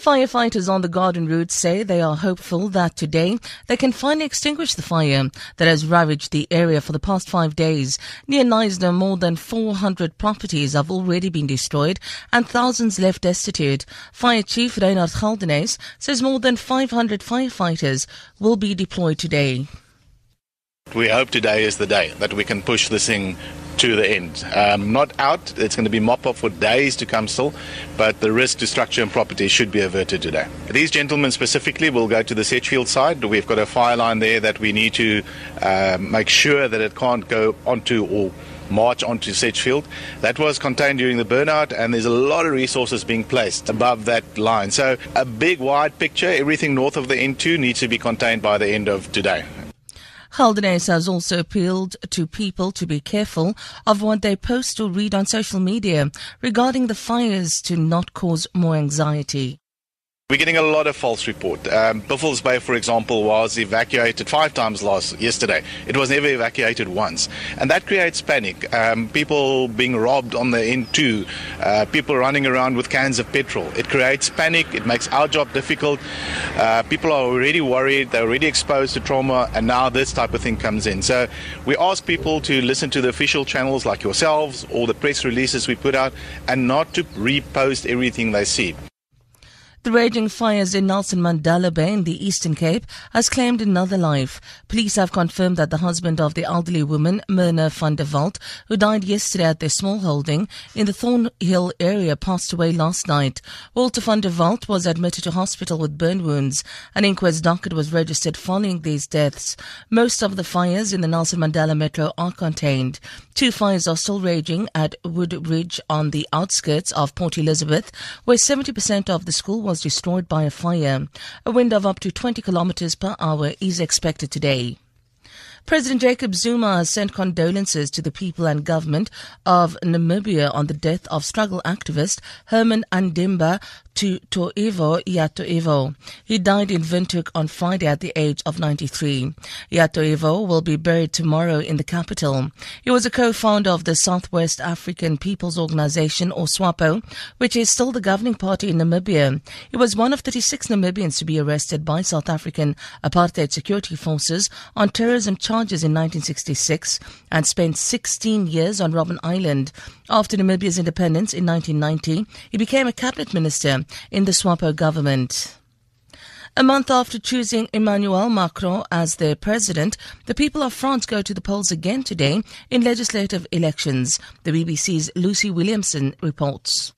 Firefighters on the Garden Route say they are hopeful that today they can finally extinguish the fire that has ravaged the area for the past five days. Near Knysna, more than 400 properties have already been destroyed and thousands left destitute. Fire Chief Reinhard Geldenhuys says more than 500 firefighters will be deployed today. We hope today is the day that we can push this thing to the end. Um, not out, it's going to be mop up for days to come still, but the risk to structure and property should be averted today. These gentlemen specifically will go to the Sedgefield side. We've got a fire line there that we need to uh, make sure that it can't go onto or march onto Sedgefield. That was contained during the burnout, and there's a lot of resources being placed above that line. So, a big wide picture, everything north of the N2 needs to be contained by the end of today. Geldenhuys has also appealed to people to be careful of what they post or read on social media regarding the fires to not cause more anxiety. We're getting a lot of false report. Um, Buffalo's Bay, for example, was evacuated five times last yesterday. It was never evacuated once, and that creates panic. Um, people being robbed on the N2, uh, people running around with cans of petrol. It creates panic. It makes our job difficult. Uh, people are already worried. They're already exposed to trauma, and now this type of thing comes in. So we ask people to listen to the official channels like yourselves or the press releases we put out, and not to repost everything they see. The raging fires in Nelson Mandela Bay in the Eastern Cape has claimed another life. Police have confirmed that the husband of the elderly woman, Myrna van der Walt, who died yesterday at their small holding in the Thornhill area, passed away last night. Walter van der Walt was admitted to hospital with burn wounds. An inquest docket was registered following these deaths. Most of the fires in the Nelson Mandela Metro are contained. Two fires are still raging at Woodridge on the outskirts of Port Elizabeth, where 70% of the school was destroyed by a fire. A wind of up to 20 kilometers per hour is expected today. President Jacob Zuma has sent condolences to the people and government of Namibia on the death of struggle activist Herman Andimba to Toivo ya Toivo. He died in Windhoek on Friday at the age of 93. ya Toivo will be buried tomorrow in the capital. He was a co-founder of the Southwest African People's Organization, or SWAPO, which is still the governing party in Namibia. He was one of 36 Namibians to be arrested by South African apartheid security forces on terrorism charges in 1966 and spent 16 years on Robben Island. After Namibia's independence in 1990, he became a cabinet minister in the SWAPO government. A month after choosing Emmanuel Macron as their president, the people of France go to the polls again today in legislative elections. The BBC's Lucy Williamson reports.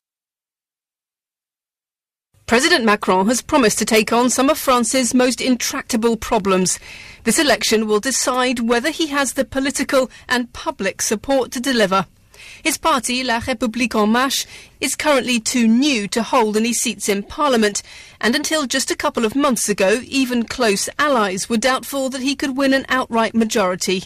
President Macron has promised to take on some of France's most intractable problems. This election will decide whether he has the political and public support to deliver. His party, La République En Marche, is currently too new to hold any seats in Parliament, and until just a couple of months ago, even close allies were doubtful that he could win an outright majority.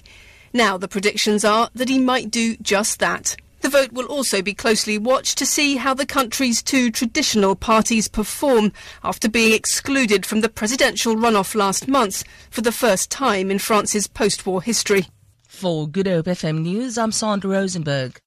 Now the predictions are that he might do just that. The vote will also be closely watched to see how the country's two traditional parties perform after being excluded from the presidential runoff last month for the first time in France's post war history. For Good Hope FM News, I'm Sandra Rosenberg.